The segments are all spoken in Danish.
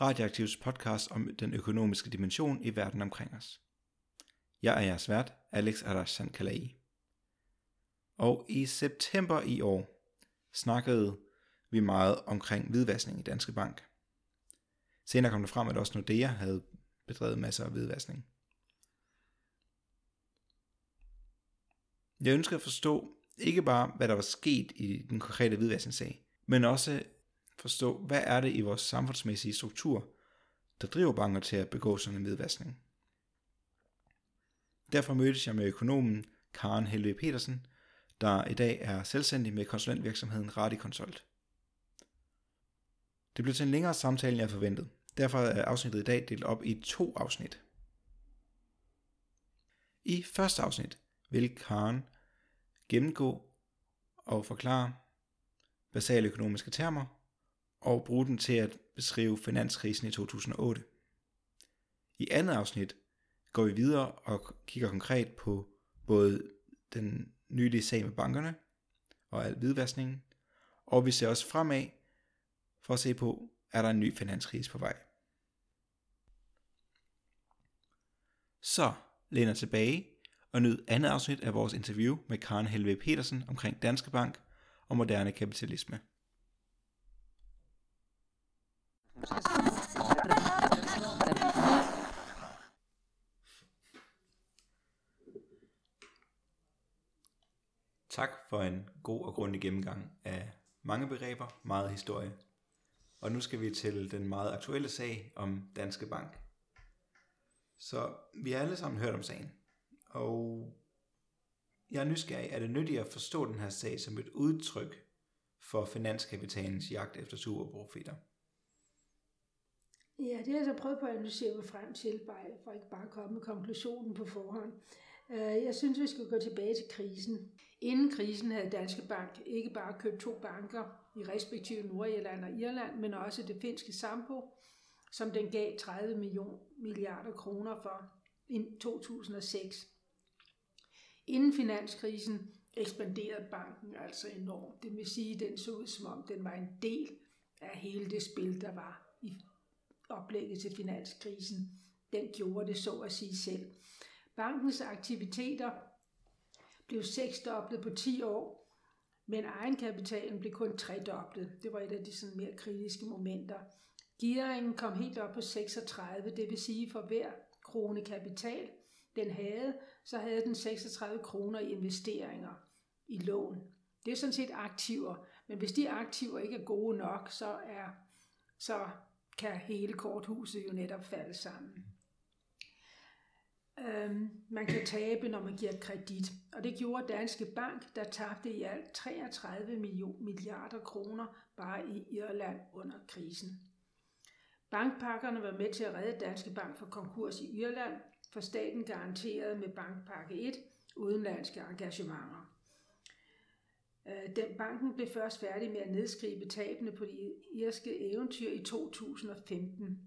Radioaktivs podcast om den økonomiske dimension i verden omkring os. Jeg er jeres vært, Alex Arashan Kalai. Og i september i år snakkede vi meget omkring hvidvaskning i Danske Bank. Senere kom det frem, at også Nordea havde bedrevet masser af hvidvaskning. Jeg ønsker at forstå ikke bare, hvad der var sket i den konkrete hvidvaskningssag, men også forstå, hvad er det i vores samfundsmæssige struktur, der driver banker til at begå sådan en hvidvaskning. Derfor mødtes jeg med økonomen Karen Helve Petersen, der i dag er selvstændig med konsulentvirksomheden Radikonsult. Det blev til en længere samtale, end jeg forventede. Derfor er afsnittet i dag delt op i to afsnit. I første afsnit vil Karen gennemgå og forklare basale økonomiske termer og bruge den til at beskrive finanskrisen i 2008. I andet afsnit går vi videre og kigger konkret på både den nylige sag med bankerne og al hvidvaskningen, og vi ser også fremad for at se på, er der en ny finanskrise på vej. Så læner tilbage og nyd andet afsnit af vores interview med Karen Helve Petersen omkring Danske Bank og moderne kapitalisme. Tak for en god og grundig gennemgang af mange begreber, meget historie. Og nu skal vi til den meget aktuelle sag om Danske Bank. Så vi har alle sammen hørt om sagen. Og jeg er nysgerrig, er det nyttigt at forstå den her sag som et udtryk for finanskapitalens jagt efter superprofitter? Ja, det har jeg så prøvet på at analysere mig frem til, bare, for ikke bare at komme med konklusionen på forhånd. Øh, jeg synes, vi skal gå tilbage til krisen. Inden krisen havde Danske Bank ikke bare købt to banker i respektive Nordirland og Irland, men også det finske Sampo, som den gav 30 million, milliarder kroner for i 2006. Inden finanskrisen ekspanderede banken altså enormt. Det vil sige, at den så ud som om den var en del af hele det spil, der var i oplægget til finanskrisen. Den gjorde det så at sige selv. Bankens aktiviteter blev seksdoblet på 10 år, men egenkapitalen blev kun tredoblet. Det var et af de sådan mere kritiske momenter. Gearingen kom helt op på 36, det vil sige for hver krone kapital, den havde, så havde den 36 kroner i investeringer i lån. Det er sådan set aktiver, men hvis de aktiver ikke er gode nok, så er så kan hele korthuset jo netop falde sammen. Øhm, man kan tabe, når man giver kredit. Og det gjorde Danske Bank, der tabte i alt 33 milliarder kroner bare i Irland under krisen. Bankpakkerne var med til at redde Danske Bank fra konkurs i Irland, for staten garanterede med Bankpakke 1 udenlandske engagementer. Øh, den banken blev først færdig med at nedskrive tabene på de irske eventyr i 2015.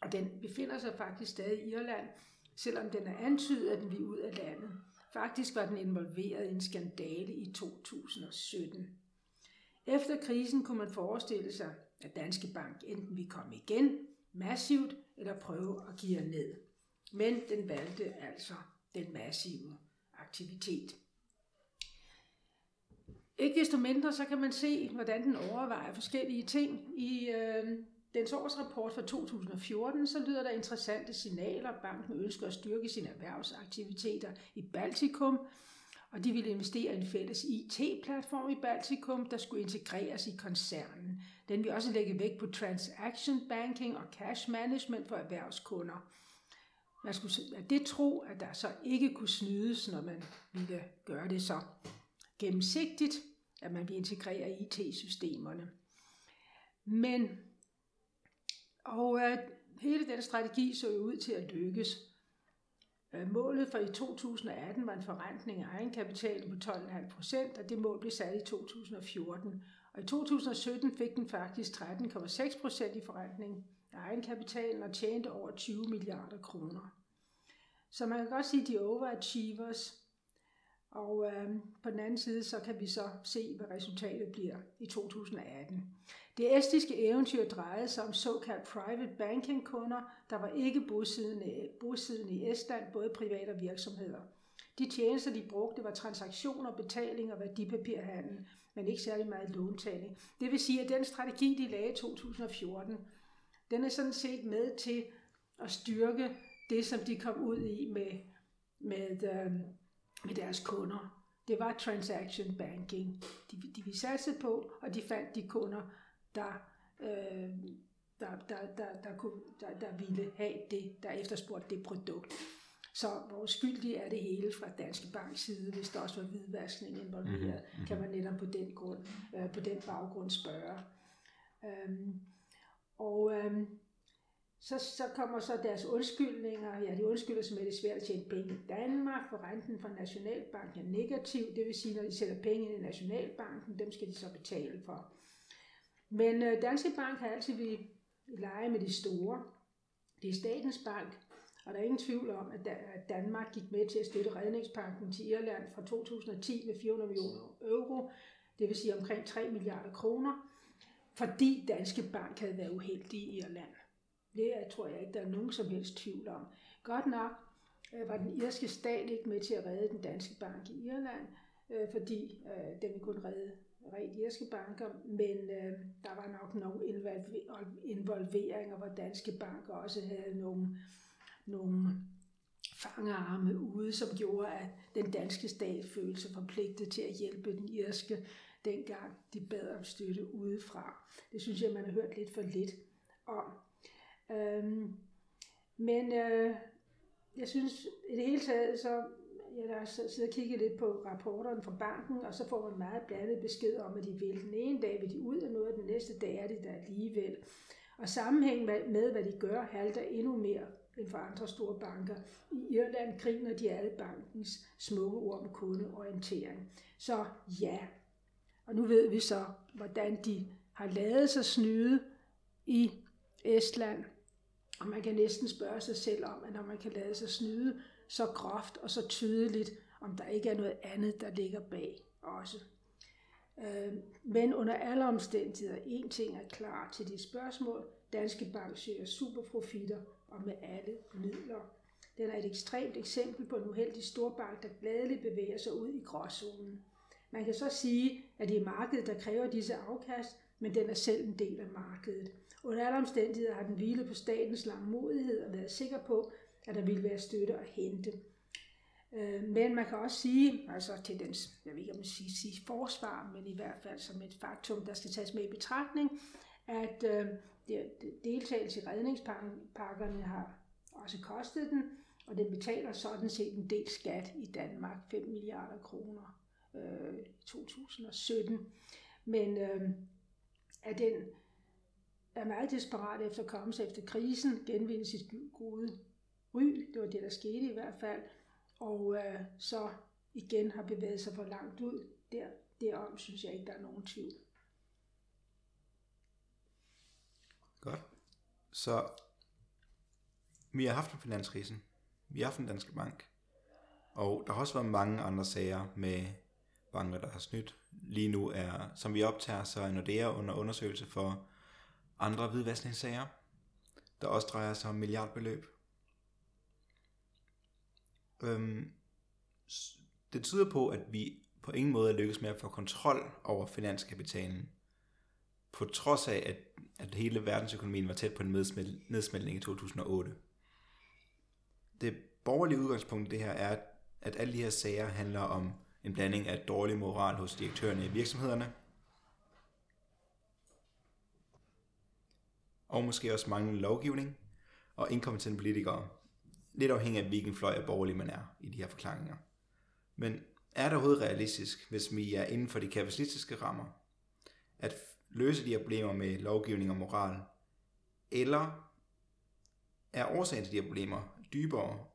Og den befinder sig faktisk stadig i Irland, selvom den er antydet, at den vil ud af landet. Faktisk var den involveret i en skandale i 2017. Efter krisen kunne man forestille sig, at Danske Bank enten ville komme igen massivt eller prøve at give ned. Men den valgte altså den massive aktivitet. Ikke desto mindre, så kan man se, hvordan den overvejer forskellige ting. I øh, dens årsrapport fra 2014, så lyder der interessante signaler. Banken ønsker at styrke sine erhvervsaktiviteter i Baltikum, og de ville investere i en fælles IT-platform i Baltikum, der skulle integreres i koncernen. Den vil også lægge vægt på transaction banking og cash management for erhvervskunder. Man skulle det tro, at der så ikke kunne snydes, når man ville gøre det så gennemsigtigt, at man vil integrere IT-systemerne. Men, og øh, hele den strategi så jo ud til at lykkes. Øh, målet for i 2018 var en forrentning af egenkapitalen på 12,5 procent, og det mål blev sat i 2014. Og i 2017 fik den faktisk 13,6 procent i forrentning af egenkapitalen og tjente over 20 milliarder kroner. Så man kan godt sige, at de overachievers. Og øh, på den anden side, så kan vi så se, hvad resultatet bliver i 2018. Det estiske eventyr drejede sig om såkaldt private banking kunder, der var ikke bosiddende, bosiddende i Estland, både private og virksomheder. De tjenester, de brugte, var transaktioner, betaling og værdipapirhandel, men ikke særlig meget låntagning. Det vil sige, at den strategi, de lagde i 2014, den er sådan set med til at styrke det, som de kom ud i med, med, øh, med deres kunder. Det var transaction banking. De, de vi satte på, og de fandt de kunder, der, øh, der, der, der, der, kunne, der, der ville have det, der efterspurgte det produkt. Så hvor skyldig er det hele fra Danske Banks side, hvis der også var hvidvaskning involveret, mm-hmm. kan man netop på den, grund, øh, på den baggrund spørge. Øhm, og øhm, så, så kommer så deres undskyldninger. Ja, de undskylder sig med, at det er svært at tjene penge i Danmark, for renten fra Nationalbanken er negativ. Det vil sige, når de sætter penge ind i Nationalbanken, dem skal de så betale for. Men øh, Danske Bank har altid vil lege med de store. Det er Statens Bank, og der er ingen tvivl om, at Danmark gik med til at støtte redningspakken til Irland fra 2010 med 400 millioner euro, det vil sige omkring 3 milliarder kroner, fordi Danske Bank havde været uheldig i Irland. Det tror jeg ikke, der er nogen som helst tvivl om. Godt nok øh, var den irske stat ikke med til at redde den danske bank i Irland, øh, fordi øh, den ville kunne redde rent irske banker, men øh, der var nok nogle involveringer, hvor danske banker også havde nogle, nogle fangerarme ude, som gjorde, at den danske stat følte sig forpligtet til at hjælpe den irske, dengang de bad om støtte udefra. Det synes jeg, man har hørt lidt for lidt om. Øhm, men øh, jeg synes i det hele taget, så jeg der sidder og kigget lidt på rapporterne fra banken, og så får man meget blandet besked om, at de vil. Den ene dag vil de ud af noget, og den næste dag er det der alligevel. Og sammenhæng med, hvad de gør, halter endnu mere end for andre store banker. I Irland griner de alle bankens smukke ord om kundeorientering. Så ja, og nu ved vi så, hvordan de har lavet sig snyde i Estland. Og man kan næsten spørge sig selv om, at når man kan lade sig snyde så groft og så tydeligt, om der ikke er noget andet, der ligger bag også. Øh, men under alle omstændigheder, en ting er klar til de spørgsmål. Danske Bank søger superprofitter og med alle midler. Den er et ekstremt eksempel på en uheldig storbank, der gladeligt bevæger sig ud i gråzonen. Man kan så sige, at det er markedet, der kræver disse afkast, men den er selv en del af markedet. Under alle omstændigheder har den hvilet på statens langmodighed og været sikker på, at der ville være støtte at hente. Øh, men man kan også sige, altså til dens, jeg ved ikke om man siger, sige forsvar, men i hvert fald som et faktum, der skal tages med i betragtning, at øh, deltagelse i redningspakkerne har også kostet den, og den betaler sådan set en del skat i Danmark, 5 milliarder kroner øh, i 2017. Men øh, at den er meget desperat efter at komme sig efter krisen, genvinde sit gode ry, det var det, der skete i hvert fald, og øh, så igen har bevæget sig for langt ud. Der, derom synes jeg ikke, der er nogen tvivl. Godt. Så vi har haft en finanskrisen. Vi har haft en dansk bank. Og der har også været mange andre sager med banker, der har snydt. Lige nu er, som vi optager, så er Nordea under undersøgelse for andre hvidvaskningssager, der også drejer sig om milliardbeløb. Øhm, det tyder på, at vi på ingen måde er lykkes med at få kontrol over finanskapitalen, på trods af, at, at hele verdensøkonomien var tæt på en nedsmeltning i 2008. Det borgerlige udgangspunkt det her er, at alle de her sager handler om en blanding af dårlig moral hos direktørerne i virksomhederne, og måske også manglende lovgivning og inkompetente politikere. Lidt afhængig af, hvilken fløj af borgerlig man er i de her forklaringer. Men er det overhovedet realistisk, hvis vi er inden for de kapitalistiske rammer, at løse de her problemer med lovgivning og moral, eller er årsagen til de her problemer dybere,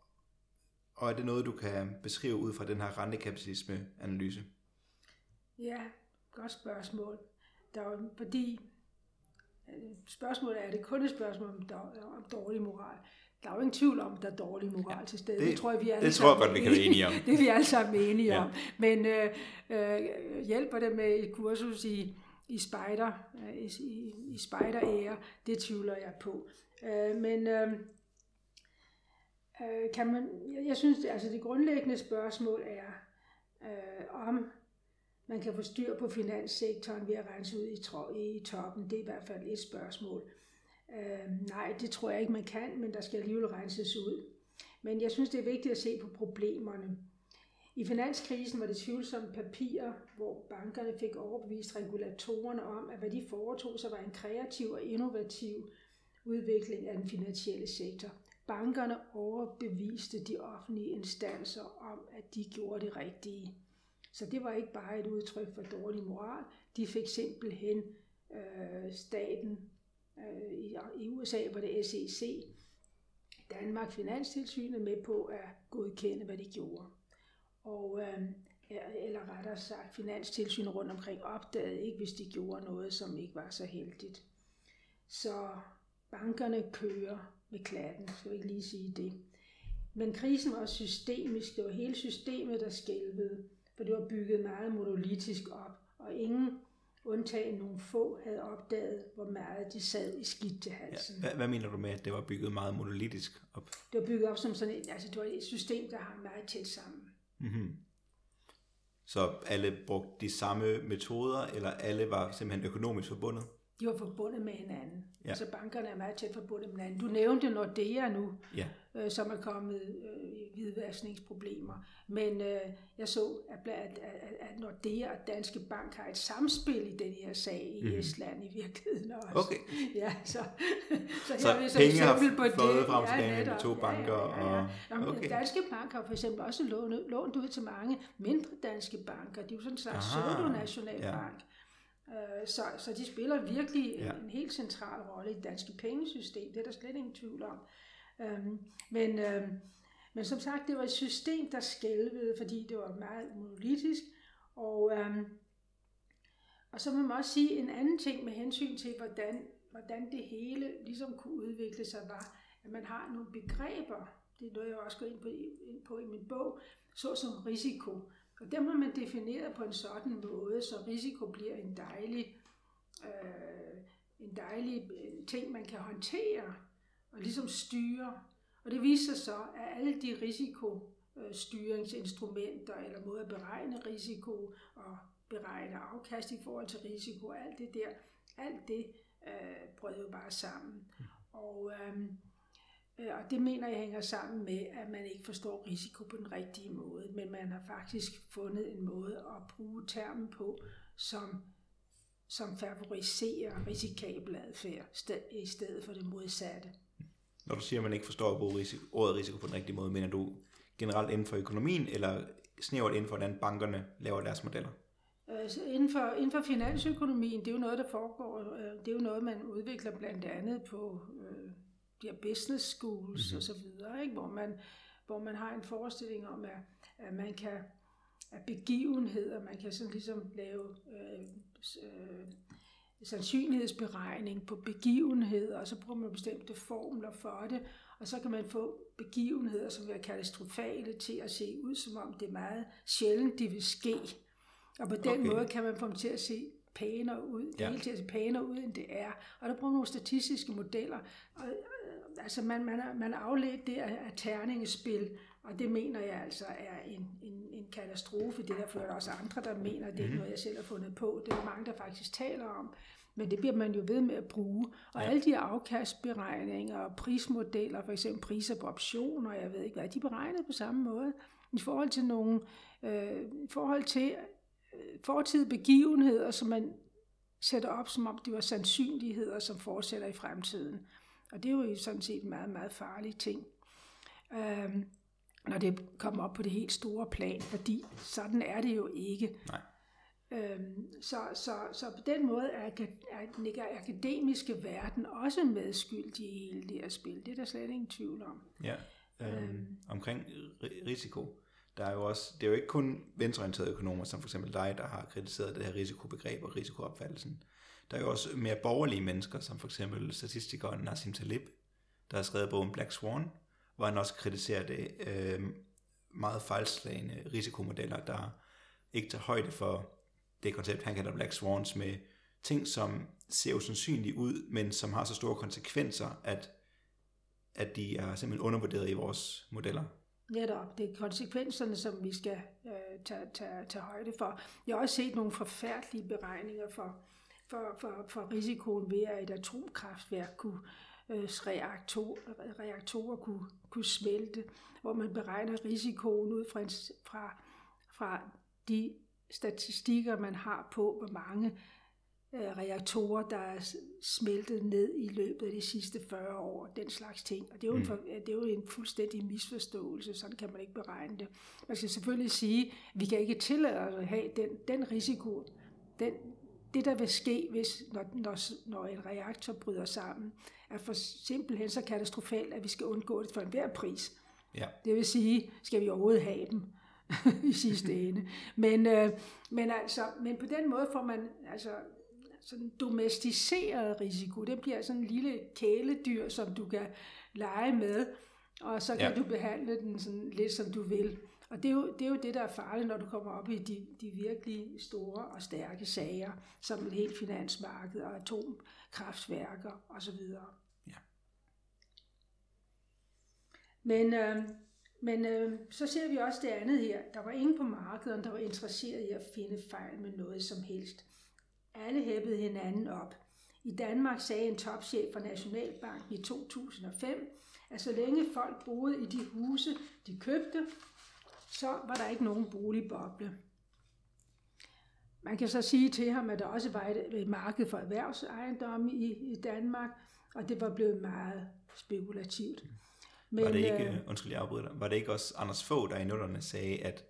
og er det noget, du kan beskrive ud fra den her rentekapitalisme-analyse? Ja, godt spørgsmål. Der er, fordi øh, spørgsmålet er, er det kun et spørgsmål om, om dårlig moral? Der er jo ingen tvivl om, at der er dårlig moral ja, til stede. Det, det tror jeg, vi alle det tror jeg godt, vi kan være enige om. det er vi alle sammen enige ja. om. Men øh, øh, hjælper det med et kursus i, i spejder, øh, i, i spejderære, det tvivler jeg på. Øh, men øh, øh, kan man, jeg, jeg synes, altså det grundlæggende spørgsmål er, øh, om man kan få styr på finanssektoren ved at rense ud i, tro, i toppen. Det er i hvert fald et spørgsmål. Øh, nej, det tror jeg ikke, man kan, men der skal alligevel renses ud. Men jeg synes, det er vigtigt at se på problemerne. I finanskrisen var det tvivlsomme papirer, hvor bankerne fik overbevist regulatorerne om, at hvad de foretog sig var en kreativ og innovativ udvikling af den finansielle sektor. Bankerne overbeviste de offentlige instanser om, at de gjorde det rigtige. Så det var ikke bare et udtryk for dårlig moral. De fik simpelthen øh, staten øh, i, i USA, var det SEC, Danmark Finanstilsynet med på at godkende, hvad de gjorde. Og, øh, eller rettere sagt, Finanstilsynet rundt omkring opdagede ikke, hvis de gjorde noget, som ikke var så heldigt. Så bankerne kører med klatten, skal vi ikke lige sige det. Men krisen var systemisk, det var hele systemet, der skælvede, for det var bygget meget monolitisk op, og ingen undtagen nogle få, havde opdaget, hvor meget de sad i skidt til halsen. Ja. Hvad, hvad mener du med, at det var bygget meget monolitisk op? Det var bygget op som sådan et, altså det var et system, der hang meget tæt sammen. Mm-hmm. Så alle brugte de samme metoder, eller alle var simpelthen økonomisk forbundet? De var forbundet med hinanden. Ja. Altså bankerne er meget tæt forbundet med hinanden. Du nævnte Nordea nu, ja. øh, som er kommet øh, hvidvaskningsproblemer. Men øh, jeg så, at, at, at, Nordea og Danske Bank har et samspil i den her sag i mm. Estland i virkeligheden også. Okay. Ja, så, så, så her så penge har flået frem til ja, med to banker. Ja, ja, ja. Og, okay. Danske Bank har for eksempel også lånet, lånt ud til mange mindre danske banker. Det er jo sådan en slags pseudo-national ja. bank. Øh, så, så de spiller virkelig ja. en, en helt central rolle i det danske pengesystem. Det er der slet ingen tvivl om. Øhm, men, øhm, men som sagt, det var et system, der skælvede, fordi det var meget monolitisk. Og, øhm, og så må man også sige en anden ting med hensyn til, hvordan, hvordan det hele ligesom kunne udvikle sig, var, at man har nogle begreber, det er noget, jeg også går ind på, ind på i min bog, såsom risiko. Og dem har man defineret på en sådan måde, så risiko bliver en dejlig, øh, en dejlig øh, ting, man kan håndtere og ligesom styre. Og det viser sig så, at alle de risikostyringsinstrumenter eller måder at beregne risiko og beregne afkast i forhold til risiko, alt det der, alt det øh, brød jo bare sammen. Og øh, Øh, og det mener jeg hænger sammen med, at man ikke forstår risiko på den rigtige måde, men man har faktisk fundet en måde at bruge termen på, som, som favoriserer risikabel adfærd i stedet for det modsatte. Når du siger, at man ikke forstår at bruge risiko, ordet risiko på den rigtige måde, mener du generelt inden for økonomien, eller snævert inden for, hvordan bankerne laver deres modeller? Altså inden, for, inden for finansøkonomien, det er jo noget, der foregår, øh, det er jo noget, man udvikler blandt andet på øh, de her business schools mm-hmm. og så videre, ikke? Hvor, man, hvor man har en forestilling om, at, at man kan at begivenheder, man kan sådan ligesom lave øh, øh, sandsynlighedsberegning på begivenheder, og så bruger man bestemte formler for det, og så kan man få begivenheder, som er katastrofale, til at se ud, som om det er meget sjældent, de vil ske. Og på den okay. måde kan man få dem til at se pænere ud, ja. hele tiden se pænere ud, end det er. Og der bruger man nogle statistiske modeller, og altså man, man, man afledt det af, af terningespil, og det mener jeg altså er en, en, en katastrofe. Det er der der også andre, der mener, det er mm-hmm. noget, jeg selv har fundet på. Det er mange, der faktisk taler om. Men det bliver man jo ved med at bruge. Og ja. alle de afkastberegninger og prismodeller, for eksempel priser på optioner, jeg ved ikke hvad, de er beregnet på samme måde. I forhold til nogle, øh, i forhold til øh, fortidige begivenheder, som man sætter op, som om det var sandsynligheder, som fortsætter i fremtiden. Og det er jo sådan set en meget, meget farlig ting, øhm, når det kommer op på det helt store plan, fordi sådan er det jo ikke. Nej. Øhm, så, så, så på den måde er, er den akademiske verden også medskyldig i hele det her spil. Det er der slet ingen tvivl om. Ja, øhm, øhm. omkring risiko. Der er jo også, det er jo ikke kun venstreorienterede økonomer, som for eksempel dig, der har kritiseret det her risikobegreb og risikoopfattelsen. Der er jo også mere borgerlige mennesker, som for eksempel statistikeren Nassim Talib, der har skrevet bogen Black Swan, hvor han også kritiserer det øh, meget fejlslagende risikomodeller, der ikke tager højde for det koncept, han kalder Black Swans, med ting, som ser usandsynlige ud, men som har så store konsekvenser, at, at de er simpelthen undervurderet i vores modeller. Netop, det er konsekvenserne, som vi skal øh, tage, tage, tage højde for. Jeg har også set nogle forfærdelige beregninger for, for, for, for risikoen ved, at et atomkraftværk kunne øh, reaktor, reaktorer kunne, kunne smelte, hvor man beregner risikoen ud fra, fra, fra de statistikker, man har på, hvor mange reaktorer, der er smeltet ned i løbet af de sidste 40 år, den slags ting. Og det er jo, mm. en, for, det er jo en fuldstændig misforståelse, sådan kan man ikke beregne det. Man skal selvfølgelig sige, at vi kan ikke tillade os at have den, den risiko, den, det der vil ske, hvis, når, når, når en reaktor bryder sammen, er for simpelthen så katastrofalt, at vi skal undgå det for enhver pris. Ja. Det vil sige, skal vi overhovedet have dem i sidste ende. Men, øh, men, altså, men på den måde får man altså, sådan domesticeret risiko. Det bliver sådan en lille kæledyr, som du kan lege med, og så kan ja. du behandle den sådan lidt som du vil. Og det er, jo, det er jo det, der er farligt, når du kommer op i de, de virkelig store og stærke sager, som et helt finansmarked og atomkraftværker osv. Ja. Men, øh, men øh, så ser vi også det andet her. Der var ingen på markedet, der var interesseret i at finde fejl med noget som helst. Alle hæppede hinanden op. I Danmark sagde en topchef for Nationalbanken i 2005, at så længe folk boede i de huse, de købte, så var der ikke nogen boligboble. Man kan så sige til ham, at der også var et marked for erhvervsejendomme i, i Danmark, og det var blevet meget spekulativt. Men, var det ikke, øh, undskyld, jeg afbryder dig, var det ikke også Anders Fogh, der i nullerne sagde, at,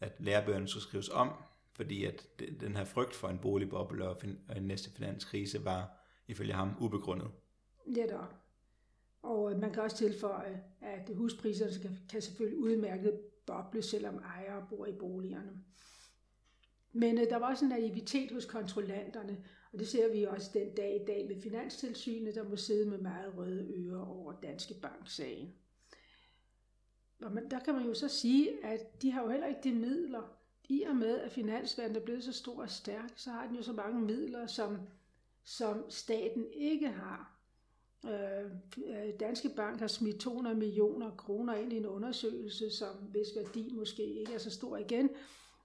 at lærebøgerne skulle skrives om, fordi at den her frygt for en boligboble og, fin, og en næste finanskrise var ifølge ham ubegrundet? Netop. Og øh, man kan også tilføje, at huspriserne kan, kan selvfølgelig udmærket boble, selvom ejere bor i boligerne. Men øh, der var også en naivitet hos kontrollanterne, og det ser vi også den dag i dag med Finanstilsynet, der må sidde med meget røde ører over Danske Bank-sagen. Og man, der kan man jo så sige, at de har jo heller ikke de midler. I og med, at finansverdenen er blevet så stor og stærk, så har den jo så mange midler, som, som staten ikke har. Øh, øh Danske Bank har smidt 200 millioner kroner ind i en undersøgelse, som hvis værdi måske ikke er så stor igen,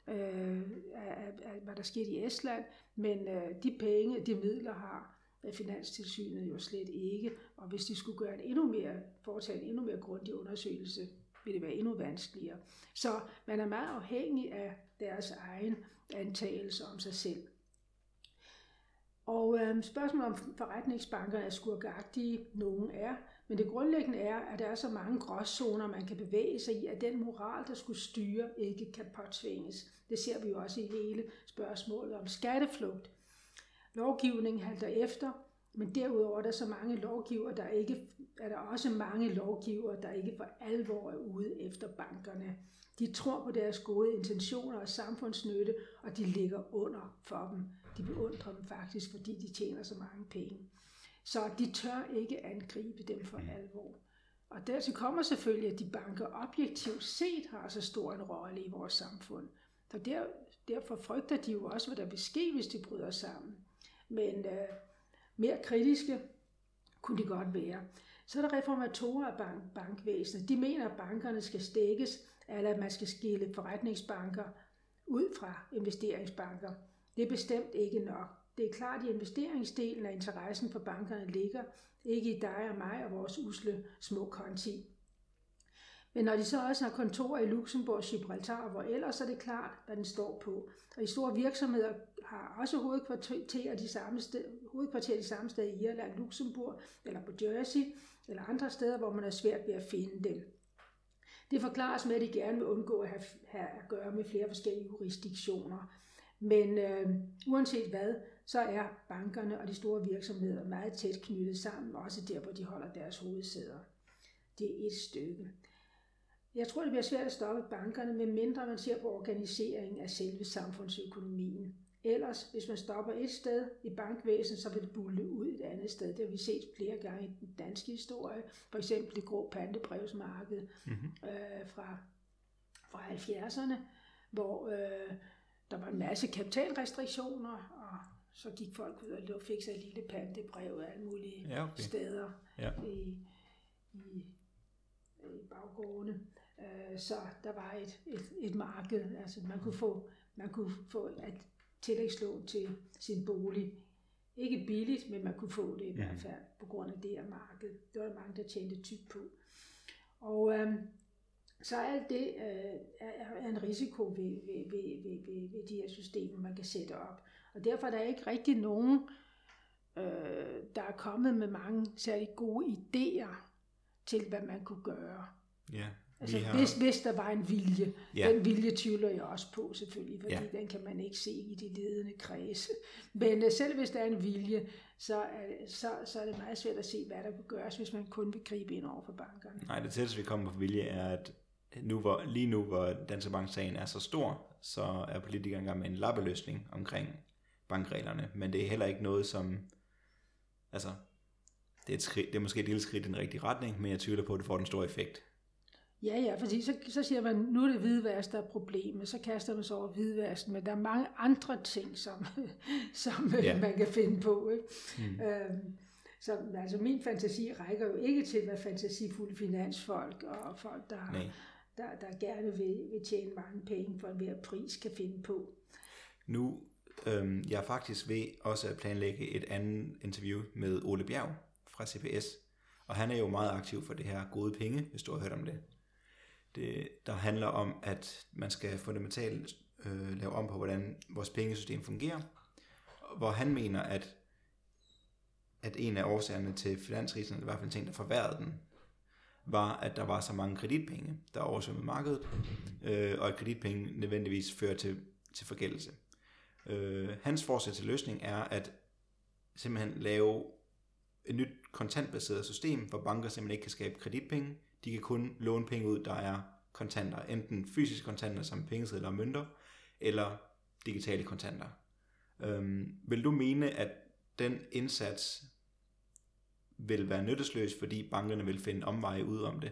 øh, af, af, hvad der skete i Estland, men øh, de penge, de midler har øh, Finanstilsynet jo slet ikke, og hvis de skulle gøre en endnu mere, foretage en endnu mere grundig undersøgelse, vil det være endnu vanskeligere. Så man er meget afhængig af deres egen antagelse om sig selv. Og øh, spørgsmålet om forretningsbankerne er skurkagtige, nogen er, men det grundlæggende er, at der er så mange gråzoner, man kan bevæge sig i, at den moral, der skulle styre, ikke kan påtvinges. Det ser vi jo også i hele spørgsmålet om skatteflugt. Lovgivningen halter efter, men derudover er der så mange lovgiver, der ikke, er der også mange lovgiver, der ikke for alvor er ude efter bankerne. De tror på deres gode intentioner og samfundsnytte, og de ligger under for dem. De beundrer dem faktisk, fordi de tjener så mange penge. Så de tør ikke angribe dem for mm. alvor. Og dertil kommer selvfølgelig, at de banker objektivt set har så stor en rolle i vores samfund. Så der, derfor frygter de jo også, hvad der vil ske, hvis de bryder sammen. Men øh, mere kritiske kunne de godt være. Så er der reformatorer af bank, bankvæsenet. De mener, at bankerne skal stækkes, eller at man skal skille forretningsbanker ud fra investeringsbanker. Det er bestemt ikke nok. Det er klart, at investeringsdelen af interessen for bankerne ligger ikke i dig og mig og vores usle små konti. Men når de så også har kontorer i Luxembourg, Gibraltar hvor ellers, så er det klart, hvad den står på. Og de store virksomheder har også hovedkvarter de samme sted, hovedkvarter de samme steder i Irland, Luxembourg eller på Jersey eller andre steder, hvor man er svært ved at finde dem. Det forklares med, at de gerne vil undgå at have, have at gøre med flere forskellige jurisdiktioner. Men øh, uanset hvad, så er bankerne og de store virksomheder meget tæt knyttet sammen, også der, hvor de holder deres hovedsæder. Det er et stykke. Jeg tror, det bliver svært at stoppe bankerne, medmindre man ser på organiseringen af selve samfundsøkonomien. Ellers, hvis man stopper et sted i bankvæsenet, så vil det bulle ud et andet sted. Det har vi set flere gange i den danske historie. For eksempel det grå pantebrevsmarked mm-hmm. øh, fra, fra 70'erne, hvor øh, der var en masse kapitalrestriktioner, og så gik folk ud og fik sig et lille pantebrev alle mulige ja, okay. steder ja. i, i, i baggårdene. Øh, så der var et, et, et marked, altså man kunne få, man kunne få et tillægslån til sin bolig. Ikke billigt, men man kunne få det i ja. hvert fald på grund af det her marked. Det var der mange, der tjente tyk på. Og øhm, så alt det øh, er, en risiko ved, ved, ved, ved, ved, ved de her systemer, man kan sætte op. Og derfor er der ikke rigtig nogen, øh, der er kommet med mange særlig gode idéer til, hvad man kunne gøre. Ja, Altså, har... hvis, hvis der var en vilje. Ja. Den vilje tvivler jeg også på selvfølgelig, fordi ja. den kan man ikke se i de ledende kredse. Men uh, selv hvis der er en vilje, så, uh, så, så er det meget svært at se, hvad der kunne gøres, hvis man kun vil gribe ind over for bankerne. Nej, det tætteste vi kommer på vilje er, at nu, hvor, lige nu, hvor Danske Bank-sagen er så stor, så er politikerne gang med en lappeløsning omkring bankreglerne. Men det er heller ikke noget, som... Altså, det er, et skridt, det er måske et lille skridt i den rigtige retning, men jeg tvivler på, at det får den store effekt. Ja, ja, fordi så, så siger man, nu er det hvidvask, der er problemet, så kaster man sig over hvidvasken, men der er mange andre ting, som, som ja. man kan finde på. Ikke? Mm. Øhm, så altså, min fantasi rækker jo ikke til, hvad fantasifulde finansfolk og folk, der, der, der gerne vil, vil tjene mange penge for enhver pris, kan finde på. Nu, øhm, jeg er faktisk ved også at planlægge et andet interview med Ole Bjerg fra CPS, og han er jo meget aktiv for det her gode penge, hvis du har hørt om det det, der handler om, at man skal fundamentalt øh, lave om på, hvordan vores pengesystem fungerer, hvor han mener, at, at en af årsagerne til finanskrisen, eller i hvert fald en ting, der forværrede den, var, at der var så mange kreditpenge, der oversvømmede markedet, øh, og at kreditpenge nødvendigvis fører til, til forgældelse. Øh, hans forslag til løsning er at simpelthen lave et nyt kontantbaseret system, hvor banker simpelthen ikke kan skabe kreditpenge, de kan kun låne penge ud, der er kontanter. Enten fysiske kontanter som pengesedler og mønter, eller digitale kontanter. Øhm, vil du mene, at den indsats vil være nyttesløs, fordi bankerne vil finde omveje ud om det?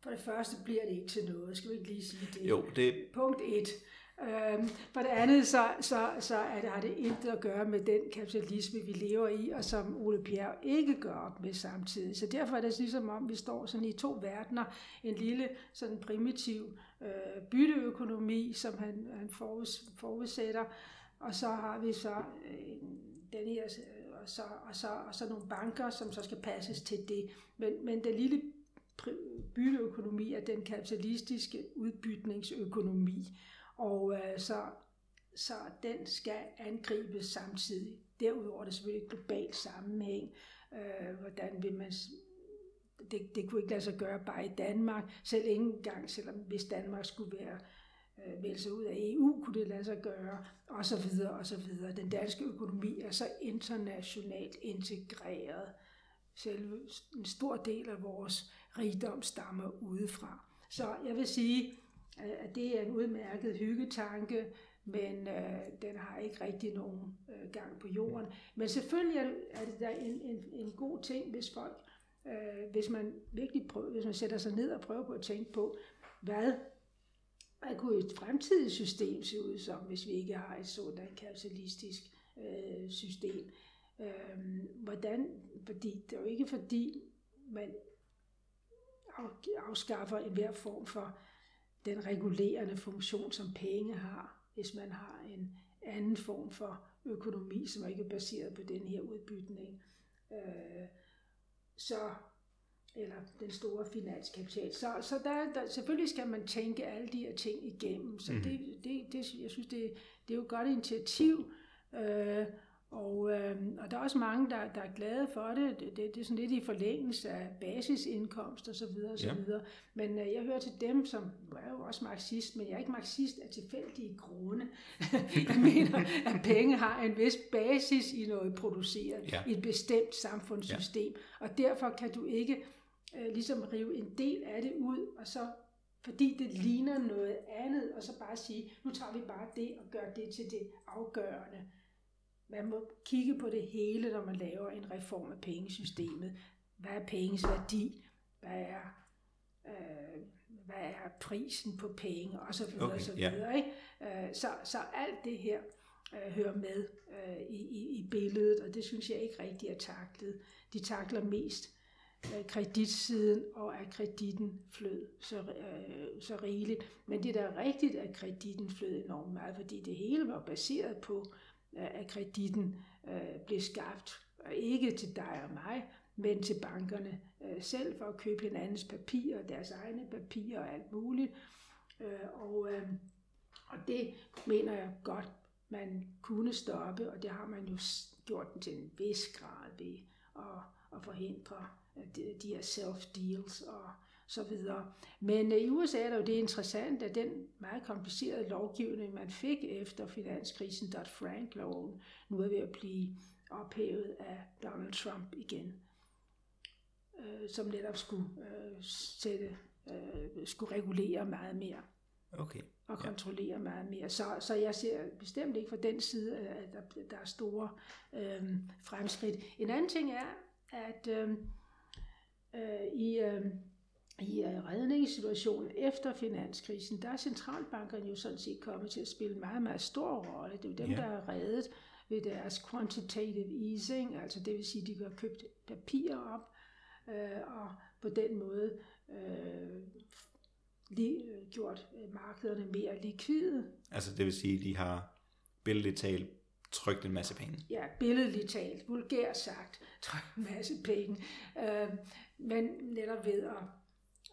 For det første bliver det ikke til noget. Skal vi ikke lige sige det? Jo, det... Punkt 1. Øhm, for det andet, så, så, så er det, har det intet at gøre med den kapitalisme, vi lever i, og som Ole Bjerg ikke gør op med samtidig. Så derfor er det ligesom om, vi står sådan i to verdener. En lille, sådan primitiv øh, bytteøkonomi, som han, han forud, forudsætter, og så har vi så øh, den her, øh, og så, og, så, og så nogle banker, som så skal passes til det. Men, men den lille bytteøkonomi er den kapitalistiske udbytningsøkonomi. Og øh, så, så den skal angribes samtidig. Derudover er det selvfølgelig et globalt sammenhæng. Øh, hvordan vil man det, det kunne ikke lade sig gøre bare i Danmark, selv ikke engang, selvom hvis Danmark skulle være øh, melde sig ud af EU, kunne det lade sig gøre, og så videre, og så videre. Den danske økonomi er så internationalt integreret. Selv en stor del af vores rigdom stammer udefra. Så jeg vil sige, Øh, at det er en udmærket hyggetanke, men øh, den har ikke rigtig nogen øh, gang på jorden. Men selvfølgelig er det, er det da en, en, en god ting, hvis folk, øh, hvis man virkelig prøver, hvis man sætter sig ned og prøver på at tænke på, hvad, hvad kunne et fremtidigt system se ud som, hvis vi ikke har et sådan kapitalistisk øh, system. Øh, hvordan, fordi det er jo ikke fordi, man afskaffer enhver form for den regulerende funktion, som penge har, hvis man har en anden form for økonomi, som ikke er baseret på den her udbytning. Øh, så eller den store finanskapital. Så, så der, der, selvfølgelig skal man tænke alle de her ting igennem. Så mm. det, det, det, jeg synes, det, det er jo et godt initiativ, øh, og, øh, og der er også mange, der, der er glade for det. Det, det. det er sådan lidt i forlængelse af basisindkomst og så videre og så Ja. videre. Men øh, jeg hører til dem, som nu er jo også marxist, men jeg er ikke marxist af tilfældige grunde. jeg mener, at penge har en vis basis i noget produceret, Ja. i et bestemt samfundssystem. Og derfor kan du ikke øh, ligesom rive en del af det ud, og så fordi det ligner noget andet, og så bare sige, nu tager vi bare det og gør det til det afgørende. Man må kigge på det hele, når man laver en reform af pengesystemet. Hvad er penges værdi? Hvad er, øh, hvad er prisen på penge? Og så videre, Okay, og så videre. Ikke? Øh, så, så alt det her øh, hører med øh, i, i, i billedet, og det synes jeg ikke rigtig er taklet. De takler mest øh, kreditsiden, og at kreditten flød så, øh, så rigeligt. Men det er da rigtigt, at kreditten flød enormt meget, fordi det hele var baseret på, øh, Øh, at kreditten øh, blev skabt, ikke til dig og mig, men til bankerne øh, selv for at købe hinandens papirer, deres egne papirer og alt muligt. Og, og det mener jeg godt, man kunne stoppe, og det har man jo gjort den til en vis grad ved at, at forhindre de, de her self-deals og så videre. Men øh, i USA er der jo det interessant, at den meget komplicerede lovgivning, man fik efter finanskrisen, Dodd-Frank-loven, nu er ved at blive ophævet af Donald Trump igen, øh, som netop skulle øh, sætte, øh, skulle regulere meget mere Okay. og Ja. kontrollere meget mere. Så, så jeg ser bestemt ikke fra den side, at der, der er store øh, fremskridt. En anden ting er, at øh, øh, i, øh, i øh, redningssituationen efter finanskrisen, der er centralbankerne jo sådan set kommet til at spille en meget, meget stor rolle. Det er jo dem, Ja. der er reddet ved deres quantitative easing, altså det vil sige, at de har købt papirer op, øh, og på den måde øh, li- øh, gjort markederne mere likvide. Altså det vil sige, at de har billedligt talt trykt en masse penge. Ja, billedligt talt, vulgært sagt, jeg, en masse penge. Øh, men netop ved at,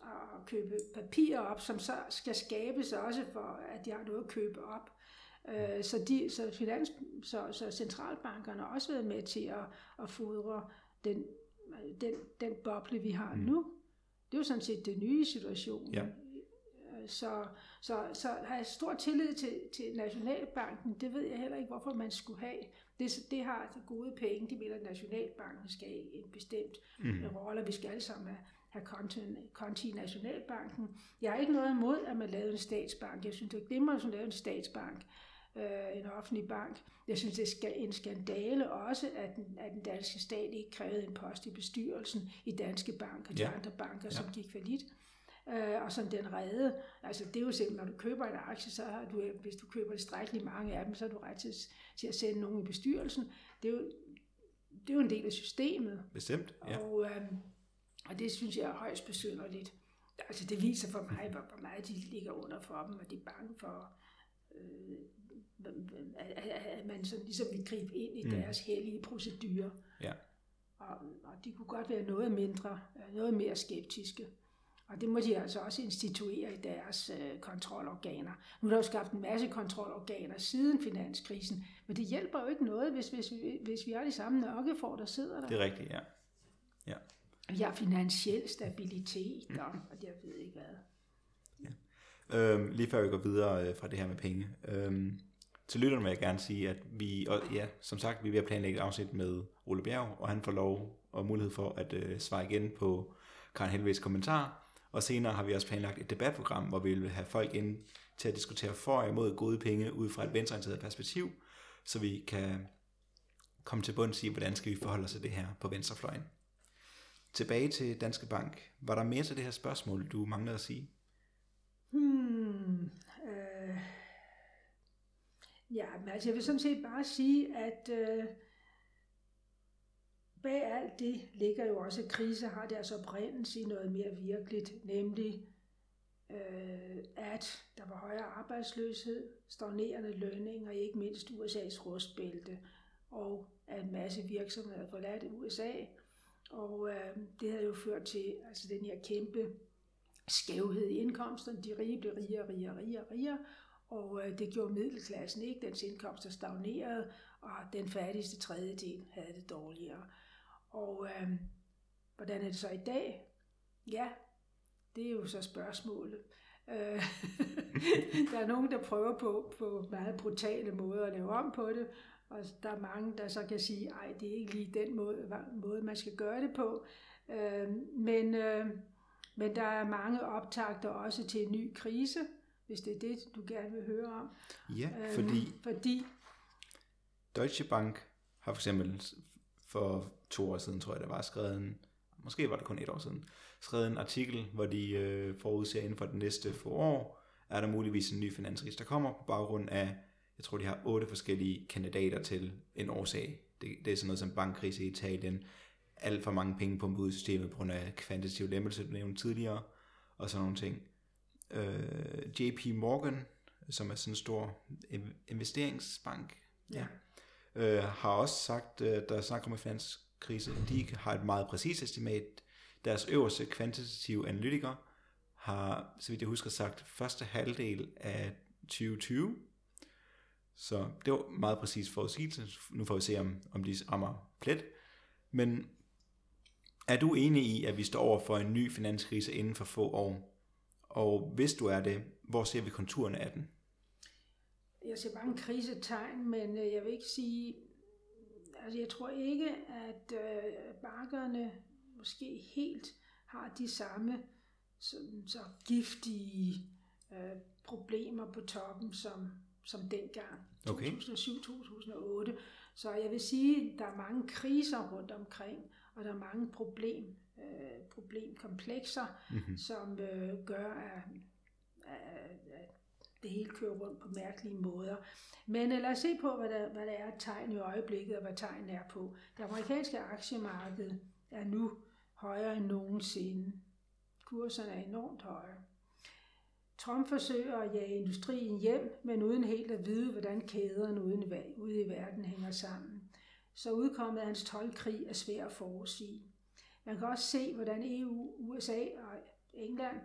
at købe papirer op, som så skal skabes også for, at de har noget at købe op. Øh, så, de, så, finans, så, så centralbankerne har også været med til at, at fodre den, den, den boble, vi har mm. nu. Det er jo sådan set det nye i situationen. Ja. Øh, Så, så, så har jeg stor tillid til, til Nationalbanken. Det ved jeg heller ikke, hvorfor man skulle have. Det, det har de gode penge. De mener, at Nationalbanken skal have en bestemt mm. rolle. og Vi skal alle sammen have, have konti, konti i Nationalbanken. Jeg har ikke noget imod, at man lavede en statsbank. Jeg synes, det er glimrende, at man lavede en statsbank øh, en offentlig bank. Jeg synes, det er en skandale også, at den, at den danske stat ikke krævede en post i bestyrelsen i Danske Bank og de Ja. andre banker, Ja. som gik for lidt. Øh, og som den redde. Altså det er jo simpelthen, når du køber en aktie, så har du, hvis du køber tilstrækkeligt mange af dem, så har du ret til, til at sende nogen i bestyrelsen. Det er jo, det er jo en del af systemet. Bestemt, ja. Og, øhm, og det synes jeg er højst besynderligt. Altså det viser for mig, hvor, hvor meget de ligger under for dem, og de er bange for, øh, at, man sådan ligesom vil gribe ind i Mm. deres hellige procedurer. Ja. Og, og de kunne godt være noget mindre, noget mere skeptiske. Og det må de altså også instituere i deres øh, kontrolorganer. Nu er der jo skabt en masse kontrolorganer siden finanskrisen, men det hjælper jo ikke noget, hvis, hvis, vi, hvis vi har de samme nørkefor, der sidder der. Det er rigtigt, ja. ja. Vi har finansiel stabilitet, og, og jeg ved ikke hvad. Øhm, lige før vi går videre øh, fra det her med penge. Øhm, til lytterne vil jeg gerne sige, at vi, og ja, som sagt, vi er ved at planlægge et afsnit med Ole Bjerg, og han får lov og mulighed for at øh, svare igen på Karen Helves kommentar. Og senere har vi også planlagt et debatprogram, hvor vi vil have folk ind til at diskutere for og imod gode penge ud fra et venstreorienteret perspektiv, så vi kan komme til bunds i, hvordan skal vi forholde os til det her på venstrefløjen. Tilbage til Danske Bank. Var der mere til det her spørgsmål, du manglede at sige? Hmm, øh, ja, men altså jeg vil sådan set bare sige, at øh, bag alt det ligger jo også, at krise har deres oprindelse i noget mere virkeligt, nemlig øh, at der var højere arbejdsløshed, stagnerende lønninger, og ikke mindst USA's rustbælte, og at en masse virksomheder forladt USA, og øh, det havde jo ført til altså den her kæmpe skævhed i indkomsterne. De rige blev rigere, rigere, rigere, rigere, og øh, det gjorde middelklassen ikke. Dens indkomster stagnerede, og den fattigste tredjedel havde det dårligere. Og øh, hvordan er det så i dag? Ja, det er jo så spørgsmålet. Øh, der er nogen, der prøver på, på meget brutale måder at lave om på det, og der er mange, der så kan sige, ej, det er ikke lige den måde, måde man skal gøre det på. Øh, men, øh, men der er mange optagter også til en ny krise, hvis det er det, du gerne vil høre om. Ja, fordi, fordi Deutsche Bank har for eksempel for to år siden, tror jeg, der var skrevet en, måske var det kun et år siden, skrevet en artikel, hvor de øh, forudser inden for de næste få år, er der muligvis en ny finanskrise, der kommer på baggrund af, jeg tror, de har otte forskellige kandidater til en årsag. Det, det er sådan noget som bankkrise i Italien, alt for mange penge på ud i systemet på grund af kvantitativ lempelse, du nævnte tidligere, og sådan nogle ting. Øh, JP Morgan, som er sådan en stor investeringsbank, ja. øh, har også sagt, øh, der snakker om en finanskrise, de har et meget præcist estimat. Deres øverste kvantitative analytiker har, så vidt jeg husker, sagt første halvdel af 2020. Så det var meget præcis forudsigelse. Nu får vi se, om, om de rammer plet. Men er du enig i, at vi står over for en ny finanskrise inden for få år? Og hvis du er det, hvor ser vi konturerne af den? Jeg ser mange krisetegn, men øh, jeg vil ikke sige, altså jeg tror ikke, at øh, bankerne måske helt har de samme sådan, så giftige øh, problemer på toppen som, som dengang, Okay. 2007-2008. Så jeg vil sige, at der er mange kriser rundt omkring, og der er mange problem, øh, problemkomplekser, Mm-hmm. som øh, gør, at, at, at det hele kører rundt på mærkelige måder. Men øh, lad os se på, hvad der, hvad der er tegn i øjeblikket, og hvad tegn er på. Det amerikanske aktiemarked er nu højere end nogensinde. Kurserne er enormt høje. Trump forsøger at jage industrien hjem, men uden helt at vide, hvordan kæderne ude i verden hænger sammen. Så udkommet af hans 12-krig er svær at forudsige. Man kan også se, hvordan EU, USA og England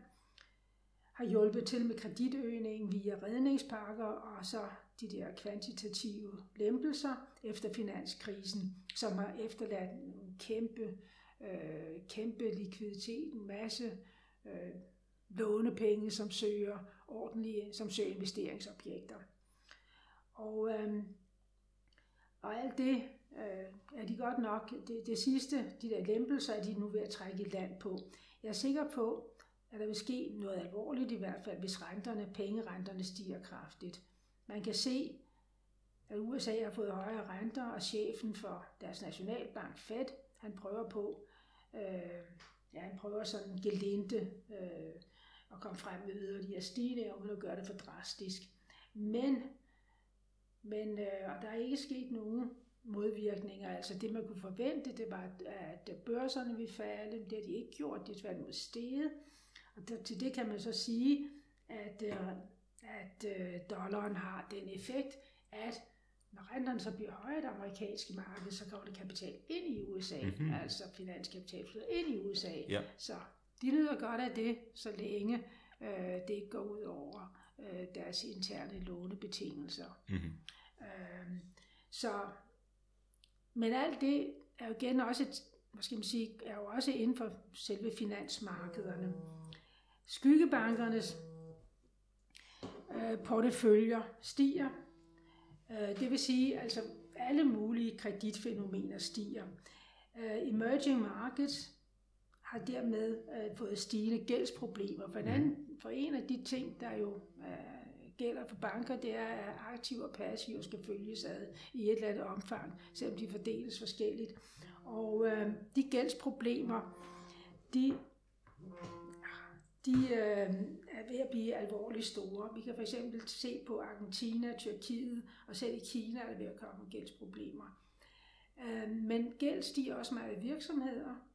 har hjulpet til med kreditøgningen via redningspakker og så de der kvantitative lempelser efter finanskrisen, som har efterladt en kæmpe, øh, kæmpe likviditet, en masse øh, lånepenge, som søger ordentlige, som søger investeringsobjekter. Og, øh, og alt det øh, er de godt nok, det, det sidste, de der lempelser, er de nu ved at trække i land på. Jeg er sikker på, at der vil ske noget alvorligt i hvert fald, hvis renterne, pengerenterne stiger kraftigt. Man kan se, at USA har fået højere renter, og chefen for deres nationalbank, Fed, han prøver på, øh, ja, han prøver sådan gelente øh, at komme frem med yderligere stigninger, uden at gøre det for drastisk. Men, men øh, og der er ikke sket nogen modvirkninger. Altså det, man kunne forvente, det var, at børserne ville falde. Det har de ikke gjort. De er tværtimod steget. Og der, til det kan man så sige, at, øh, at øh, dollaren har den effekt, at når renterne så bliver højere i det amerikanske marked, så kommer det kapital ind i USA, Mhm. mm-hmm. altså finanskapital flyder ind i USA. Ja. Så de nyder godt af det, så længe øh, det ikke går ud over øh, deres interne lånebetingelser. Mm-hmm. Øh, så, men alt det er jo igen også et, hvad skal man sige, er jo også inden for selve finansmarkederne. Skyggebankernes øh, porteføljer stiger. Øh, det vil sige, altså alle mulige kreditfænomener stiger. Øh, emerging markets har dermed øh, fået stigende gældsproblemer. For en, anden, for en af de ting, der jo øh, gælder for banker, det er, at aktiv og passiv skal følges ad i et eller andet omfang, selvom de fordeles forskelligt. Og øh, de gældsproblemer, de, de øh, er ved at blive alvorligt store. Vi kan for eksempel se på Argentina, Tyrkiet, og selv i Kina er der ved at komme gældsproblemer. Øh, men gæld stiger også meget i virksomheder,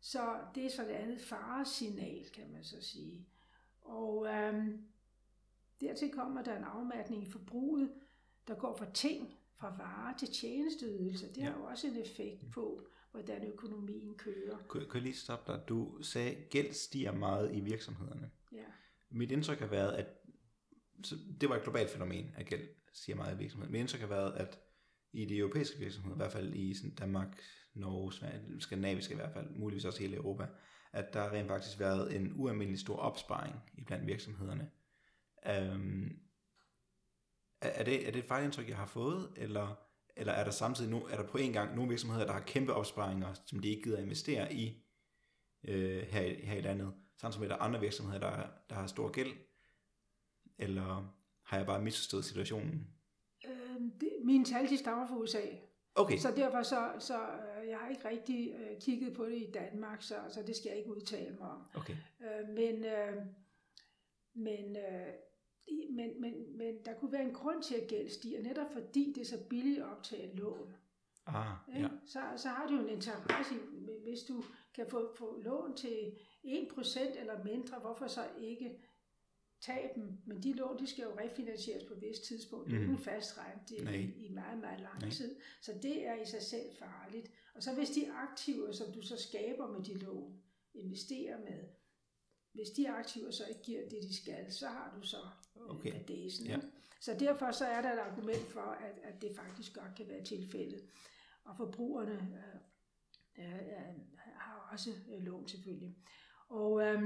så det er så det andet faresignal, kan man så sige. Og øhm, dertil kommer der en afmatning i forbruget, der går fra ting, fra varer til tjenesteydelser. Det har Ja. jo også en effekt på, hvordan økonomien kører. Kan, kan lige stoppe dig? Du sagde, at gæld stiger meget i virksomhederne. Ja. Mit indtryk har været, at så det var et globalt fænomen, at gæld stiger meget i virksomheden. Mit indtryk har været, at i de europæiske virksomheder, i hvert fald i sådan Danmark, Norge, Sverige, skandinaviske i hvert fald, muligvis også hele Europa, at der har rent faktisk været en ualmindelig stor opsparing i blandt virksomhederne. Um, er, det, er det et fejlindtryk, jeg har fået, eller, eller er der samtidig nu, er der på en gang nogle virksomheder, der har kæmpe opsparinger, som de ikke gider investere i øh, her, her i landet, samtidig med, at der er andre virksomheder, der, der har stor gæld, eller har jeg bare misforstået situationen? Øh, det, mine tal, de stammer fra USA. Okay. Så derfor så, så øh, jeg har ikke rigtig øh, kigget på det i Danmark, så, så det skal jeg ikke udtale mig om. Okay. Øh, men, øh, men, øh, men, men, men der kunne være en grund til, at gæld stiger, netop fordi det er så billigt at optage lån. Ah, ja. Så, så har du jo en interesse i, hvis du kan få, få lån til 1% eller mindre, hvorfor så ikke tage dem? Men de lån, de skal jo refinansieres på et vist tidspunkt. Det er jo Mhm. ikke en fast rente Nej. i, i meget, meget lang Nej. tid. Så det er i sig selv farligt. Og så hvis de aktiver, som du så skaber med de lån, investerer med, hvis de aktiver så ikke giver det, de skal, så har du så Okay. okay. badesen. Ja. Ja. Så derfor så er der et argument for, at, at det faktisk godt kan være tilfældet. Og forbrugerne øh, øh, øh, har også øh, lån selvfølgelig. Og øh,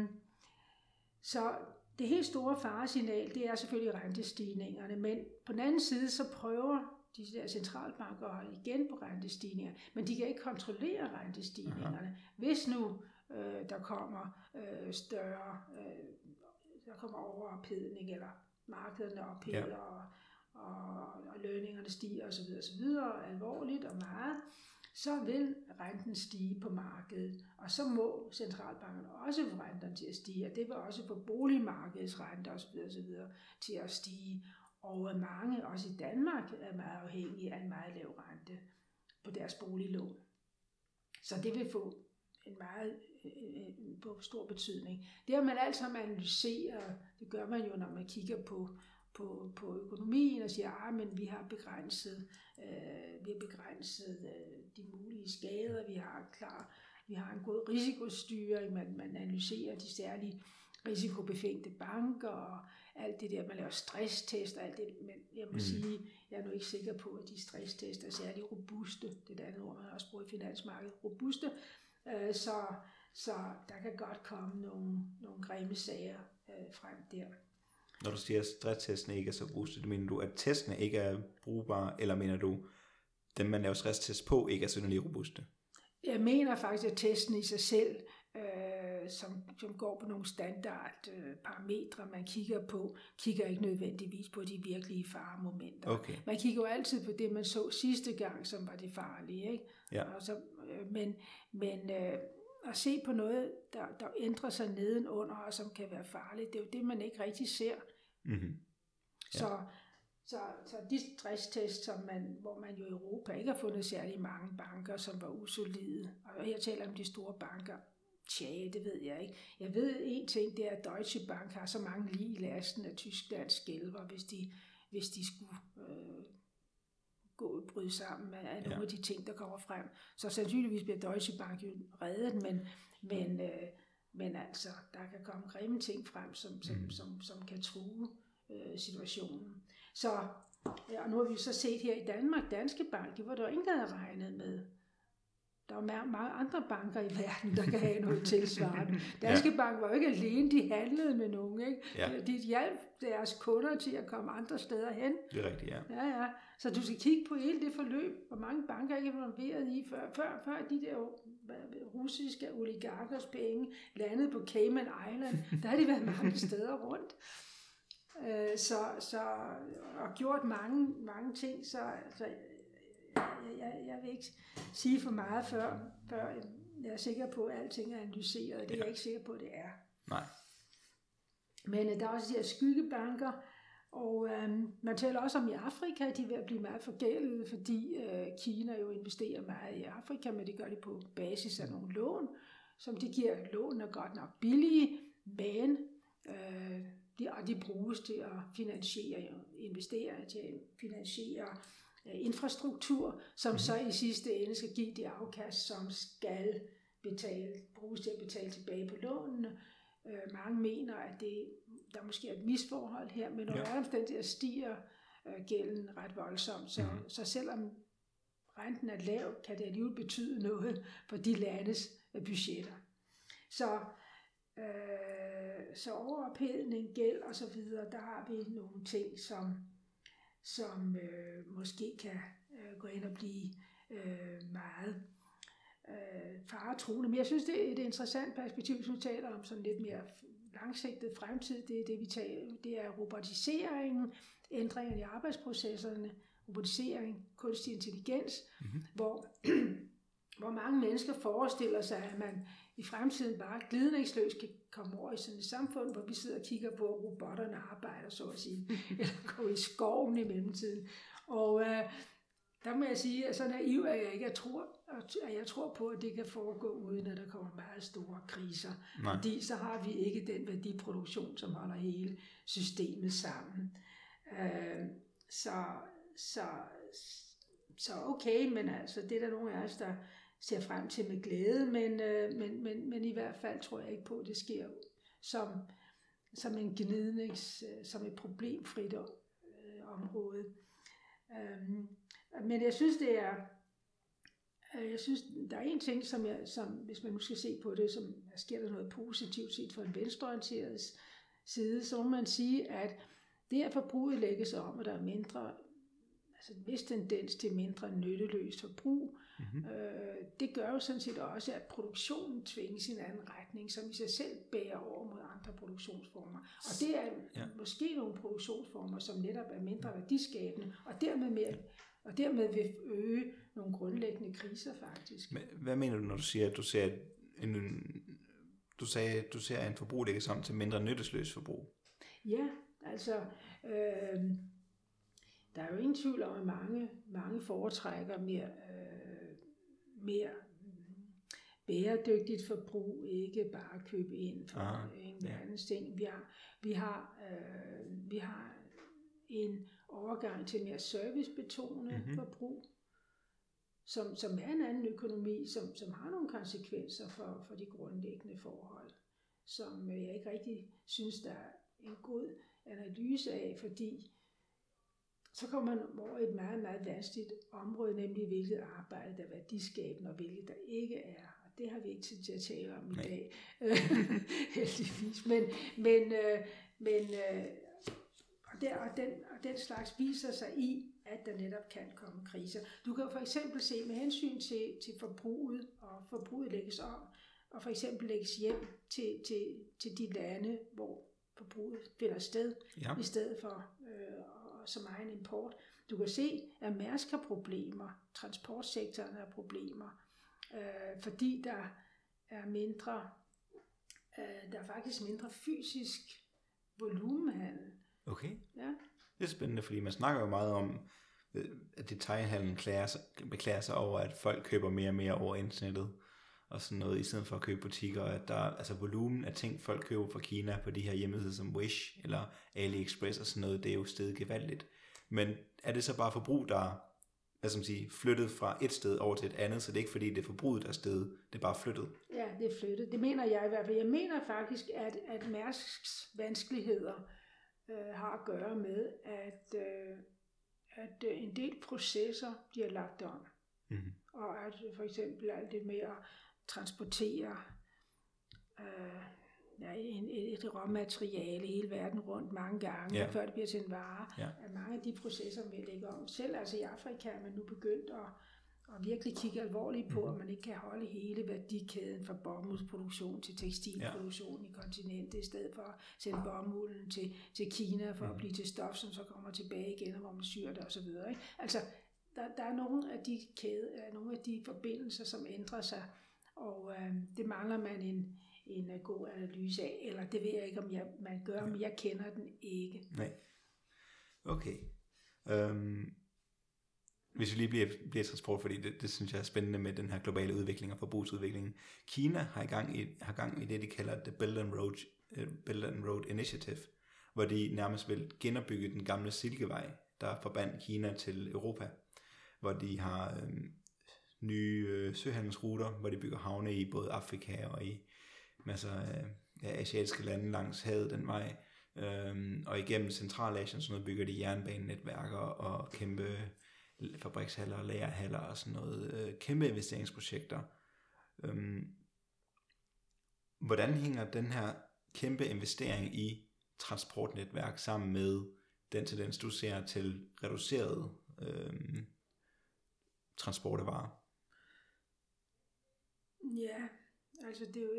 så det helt store faresignal, det er selvfølgelig rentestigningerne, men på den anden side, så prøver de der centralbanker at holde igen på rentestigninger, men de kan ikke kontrollere rentestigningerne. Aha. Hvis nu øh, der kommer øh, større, øh, der kommer overophedning, eller markederne opheder, Ja. ja. og, og, og lønningerne stiger osv., osv., alvorligt og meget, så vil renten stige på markedet, og så må centralbankerne også få renterne til at stige, og det vil også få boligmarkedets renter osv. osv. til at stige. Og mange, også i Danmark, er meget afhængige af en meget lav rente på deres boliglån. Så det vil få en meget øh, øh, en på stor betydning. Det har man alt sammen analyseret, det gør man jo, når man kigger på, på, på økonomien og siger, at men vi har begrænset, øh, vi har begrænset øh, de mulige skader, vi har klar, vi har en god risikostyring, man, man analyserer de særlige risikobefængte banker og alt det der, man laver stresstest og alt det, men jeg må mm. sige, jeg er nu ikke sikker på, at de stresstest er særlig robuste, det er det andet ord, man også bruger i finansmarkedet, robuste, øh, så, så der kan godt komme nogle, nogle grimme sager øh, frem der. Når du siger, at stresstestene ikke er så robuste, det mener du, at testene ikke er brugbare, eller mener du, dem man laver stresstest på, ikke er synderligt robuste? Jeg mener faktisk, at testen i sig selv, øh, som, som går på nogle standard øh, parametre, man kigger på, kigger ikke nødvendigvis på de virkelige faremomenter. Okay. Man kigger jo altid på det, man så sidste gang, som var det farlige. Ikke? Ja. Og så, øh, men men øh, at se på noget, der, der ændrer sig nedenunder, og som kan være farligt, det er jo det, man ikke rigtig ser. Mm-hmm. Ja. Så, så, så de stresstest, som man, hvor man jo i Europa ikke har fundet særlig mange banker, som var usolide, og her taler om de store banker, Tja, det ved jeg ikke. Jeg ved en ting, det er, at Deutsche Bank har så mange lige i lasten af Tysklands skælver, hvis de, hvis de skulle øh, gå bryde sammen af nogle Ja. af de ting, der kommer frem. Så sandsynligvis bliver Deutsche Bank jo reddet, men, men, øh, men altså, der kan komme grimme ting frem, som, som, mm. som, som kan true øh, situationen. Så, og nu har vi så set her i Danmark, Danske Bank, det var der ingen, der havde regnet med. Der er ma- mange andre banker i verden, der kan have noget tilsvarende. Danske ja. Bank var jo ikke alene, de handlede med nogen. Ikke? Ja. De hjalp deres kunder til at komme andre steder hen. Det er rigtigt, ja. Ja, ja. Så du skal kigge på hele det forløb, hvor mange banker er involveret i, før, før, før de der russiske oligarkers penge landede på Cayman Island. Der har de været mange steder rundt. Øh, Så, så, og gjort mange, mange ting, så, så jeg, jeg, jeg vil ikke sige for meget, før, før jeg er sikker på, at alting er analyseret. Det er Ja. jeg ikke sikker på, at det er. Nej. Men øh, der er også de her skyggebanker, og øh, man taler også om i Afrika, de er ved at blive meget forgældede, fordi øh, Kina jo investerer meget i Afrika, men det gør de på basis af nogle lån, som de giver. Lån er godt nok billige, men øh, de, og de bruges til at finansiere, investere til at finansiere infrastruktur, som mm. så i sidste ende skal give det afkast, som skal betale, bruges til at betale tilbage på lånene. Øh, mange mener, at det, der måske er et misforhold her, men når Ja. omstændigheder stiger øh, gælden ret voldsomt. Så, Mhm. mm. så selvom renten er lav, kan det alligevel betyde noget for de landes budgetter. Så, øh, så overophedning, gæld og så videre, der har vi nogle ting, som, som øh, måske kan øh, gå ind og blive øh, meget øh, faretruende. Men jeg synes, det er et interessant perspektiv, hvis vi taler om sådan lidt mere langsigtet fremtid. Det er det, vi taler Det er robotiseringen, ændringer i arbejdsprocesserne, robotisering, kunstig intelligens, mm-hmm. hvor, hvor mange mennesker forestiller sig, at man i fremtiden bare glidningsløst kan komme over i sådan et samfund, hvor vi sidder og kigger på, at robotterne arbejder, så at sige, eller går i skoven i mellemtiden. Og øh, der må jeg sige, at så naiv er jeg ikke. Jeg tror, at jeg tror på, at det kan foregå uden, at der kommer meget store kriser. Nej. Fordi så har vi ikke den værdiproduktion, som holder hele systemet sammen. Øh, så, så, så okay, men altså, det er der nogle af os, der ser frem til med glæde, men, øh, men, men, men i hvert fald tror jeg ikke på, at det sker som, som en gnidnings, øh, som et problemfrit øh, område. Øhm, men jeg synes, det er, øh, jeg synes, der er en ting, som, jeg, som hvis man nu skal se på det, som der sker der noget positivt set fra en venstreorienteret side, så må man sige, at det at forbruget lægges om, og der er mindre, altså en vis tendens til mindre nytteløst forbrug, mm-hmm. øh, det gør jo sådan set også, at produktionen tvinges i en anden retning, som i sig selv bærer over mod andre produktionsformer. Og det er ja. måske nogle produktionsformer, som netop er mindre værdiskabende, og dermed mere og dermed vil øge nogle grundlæggende kriser faktisk. Men hvad mener du, når du siger, at du ser en, du sagde, du ser en forbrug lægges om til mindre nyttesløs forbrug? Ja, altså øh, der er jo ingen tvivl om, at mange, mange foretrækker mere, øh, mere bæredygtigt forbrug, ikke bare købe ind for Aha, en ja. anden ting. Vi har, vi har, øh, vi har en overgang til mere servicebetonet mm-hmm. forbrug, som, som er en anden økonomi, som, som har nogle konsekvenser for, for de grundlæggende forhold, som jeg ikke rigtig synes, der er en god analyse af, fordi så kommer man over et meget, meget vanskeligt område, nemlig hvilket arbejde, der er værdiskabende, og hvilket der ikke er. Og det har vi ikke tid til at tale om i Nej. dag, heldigvis. Men, men, øh, men øh, og, der, og, den, og den slags viser sig i, at der netop kan komme kriser. Du kan for eksempel se med hensyn til, til forbruget, og forbruget lægges om, og for eksempel lægges hjem til, til, til de lande, hvor forbruget finder sted, ja. i stedet for øh, så meget import. Du kan se, at Mærsk har problemer, transportsektoren har problemer, øh, fordi der er mindre, øh, der er faktisk mindre fysisk volumenhandel. Okay. Ja. Det er spændende, fordi man snakker jo meget om, øh, at detaljhandlen beklager sig over, at folk køber mere og mere over internettet og sådan noget, i stedet for at købe butikker, at der altså volumen af ting, folk køber fra Kina på de her hjemmesider som Wish eller AliExpress og sådan noget, det er jo stedet gevaldigt. Men er det så bare forbrug, der hvad skal man sige, flyttet fra et sted over til et andet, så det er ikke fordi, det er forbruget, der er stedet, det er bare flyttet? Ja, det er flyttet. Det mener jeg i hvert fald. Jeg mener faktisk, at, at Mærsks vanskeligheder øh, har at gøre med, at, øh, at øh, en del processer bliver lagt om. Mm-hmm. Og at for eksempel alt det med at transportere øh, ja, et, et råmateriale hele verden rundt mange gange, ja. før det bliver til en vare. Ja. At mange af de processer vil lægge om. Selv altså i Afrika er man nu begyndt at, at virkelig kigge alvorligt på, mm. at man ikke kan holde hele værdikæden fra bomuldsproduktion til tekstilproduktion ja. i kontinentet, i stedet for at sende bomulden til, til Kina for mm. at blive til stof, som så kommer tilbage igen, hvor man syr det osv. Ikke? Altså, der, der er nogle af de kæde, nogle af de forbindelser, som ændrer sig, og øh, det mangler man en, en uh, god analyse af, eller det ved jeg ikke, om jeg, man gør, ja. men jeg kender den ikke. Nej. Okay. Um, hvis vi lige bliver, bliver transport, fordi det, det synes jeg er spændende med den her globale udvikling og forbrugsudviklingen. Kina har, i gang i, har gang i det, de kalder The Belt and Road, uh, Belt and Road Initiative, hvor de nærmest vil genopbygge den gamle silkevej, der forbandt Kina til Europa, hvor de har øhm, nye øh, søhandelsruter, hvor de bygger havne i både Afrika og i masser af ja, asiatiske lande langs havet den vej. Øhm, og igennem Centralasien sådan noget, bygger de jernbanenetværker og kæmpe fabrikshaller og lagerhaller og sådan noget. Øh, kæmpe investeringsprojekter. Øhm, hvordan hænger den her kæmpe investering i transportnetværk sammen med den tendens, du ser til reduceret øhm, transport af varer? Ja, altså det er jo,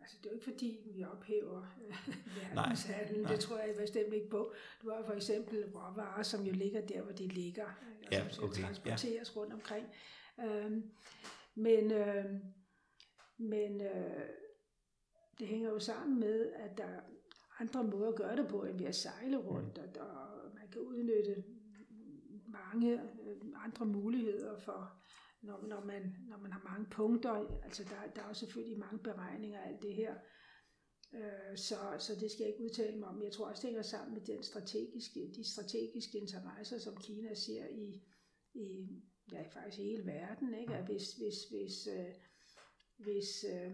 altså det er jo ikke fordi, vi ophæver øh, verdenshandlen. Det tror jeg bestemt ikke på. Du har for eksempel råvarer, som jo ligger der, hvor de ligger, og Ja, som okay, skal transporteres ja. rundt omkring. Øhm, men øh, men øh, det hænger jo sammen med, at der er andre måder at gøre det på, end ved at sejle rundt, og, og man kan udnytte mange øh, andre muligheder for, når, når, man, når man har mange punkter. Altså der, der er jo selvfølgelig mange beregninger af alt det her. Øh, så, så det skal jeg ikke udtale mig om. Jeg tror også, det hænger sammen med den strategiske, de strategiske interesser, som Kina ser i, i ja, faktisk hele verden. Ikke? At hvis, hvis, hvis, øh, hvis, øh,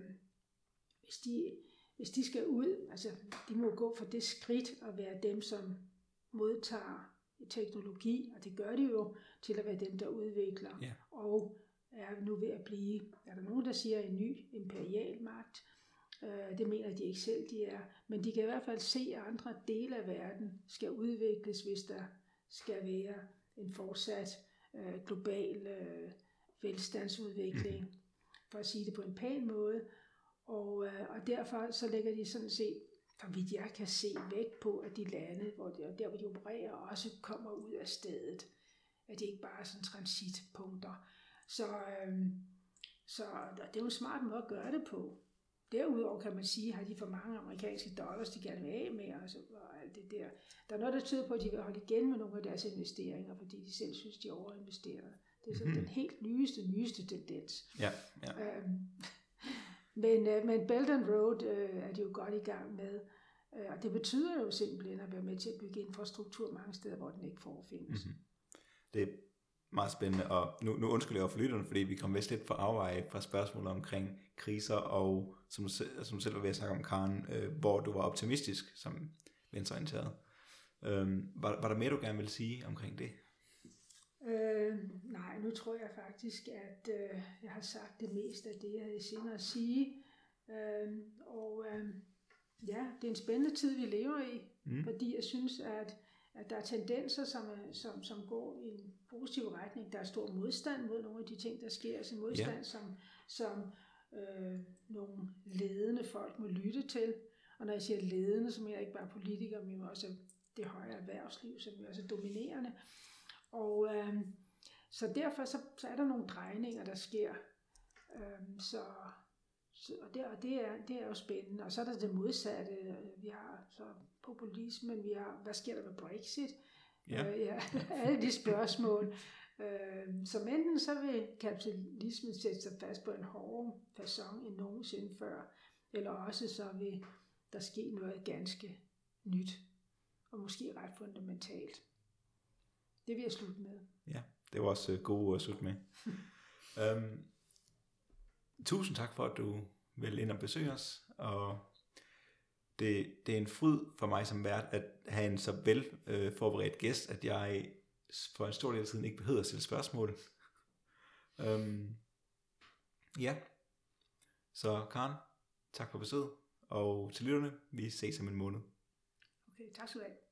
hvis, de, hvis de skal ud, altså de må gå for det skridt at være dem, som modtager teknologi, og det gør de jo, til at være dem, der udvikler, Ja og er nu ved at blive, er der nogen, der siger, en ny imperial magt. Øh, det mener de ikke selv, de er. Men de kan i hvert fald se, at andre dele af verden skal udvikles, hvis der skal være en fortsat øh, global øh, velstandsudvikling, for at sige det på en pæn måde. Og, og derfor så lægger de sådan set, for vidt jeg kan se, vægt på, at de lande, hvor de, og der hvor de opererer, også kommer ud af stedet. At det ikke bare er sådan transitpunkter. Så, øh, så det er jo en smart måde at gøre det på. Derudover kan man sige, har de for mange amerikanske dollars, de gerne vil af med, og, så, og alt det der. Der er noget, der tyder på, at de vil holde igen med nogle af deres investeringer, fordi de selv synes, de er overinvesteret. Det er sådan Mhm. den helt nyeste, nyeste tendens. Ja, ja. Øhm, men, øh, men Belt and Road øh, er de jo godt i gang med. Øh, og det betyder jo simpelthen at være med til at bygge infrastruktur mange steder, hvor den ikke forefindes. Mhm. Det er meget spændende, og nu, nu undskylder jeg for lytterne, fordi vi kom vist lidt på afveje fra spørgsmålet omkring kriser, og som, som selv var ved at snakke om, Karen, øh, hvor du var optimistisk som venstreorienteret. Øhm, var, var der mere, du gerne ville sige omkring det? Øh, nej, nu tror jeg faktisk, at øh, jeg har sagt det meste af det, jeg havde sinde at sige. Øh, og øh, ja, det er en spændende tid, vi lever i, Mm. fordi jeg synes, at, at der er tendenser, som, er, som, som går i en positiv retning. Der er stor modstand mod nogle af de ting, der sker. Altså en modstand, Ja. som, som øh, nogle ledende folk må lytte til. Og når jeg siger ledende, så mener jeg ikke bare politikere, men også det højere erhvervsliv, som jo også er dominerende. Og øh, så derfor så, så er der nogle drejninger, der sker. Øh, så, så, og det, og det, er, det er jo spændende. Og så er der det modsatte. Vi har så populismen, vi har, hvad sker der med Brexit? Ja. Øh, ja, alle de spørgsmål. Øh, som enten så vil kapitalismen sætte sig fast på en hårdere façon end nogensinde før, eller også så vil der ske noget ganske nyt, og måske ret fundamentalt. Det vil jeg slutte med. Ja, det var også øh, gode ord at slutte med. øhm, tusind tak for, at du vil ind og besøge os, og det, det er en fryd for mig som vært at have en så vel øh, forberedt gæst, at jeg for en stor del af tiden ikke behøver at stille spørgsmål. øhm, ja, så Karen, tak for besøget, og til lytterne, vi ses om en måned. Okay, tak skal du have.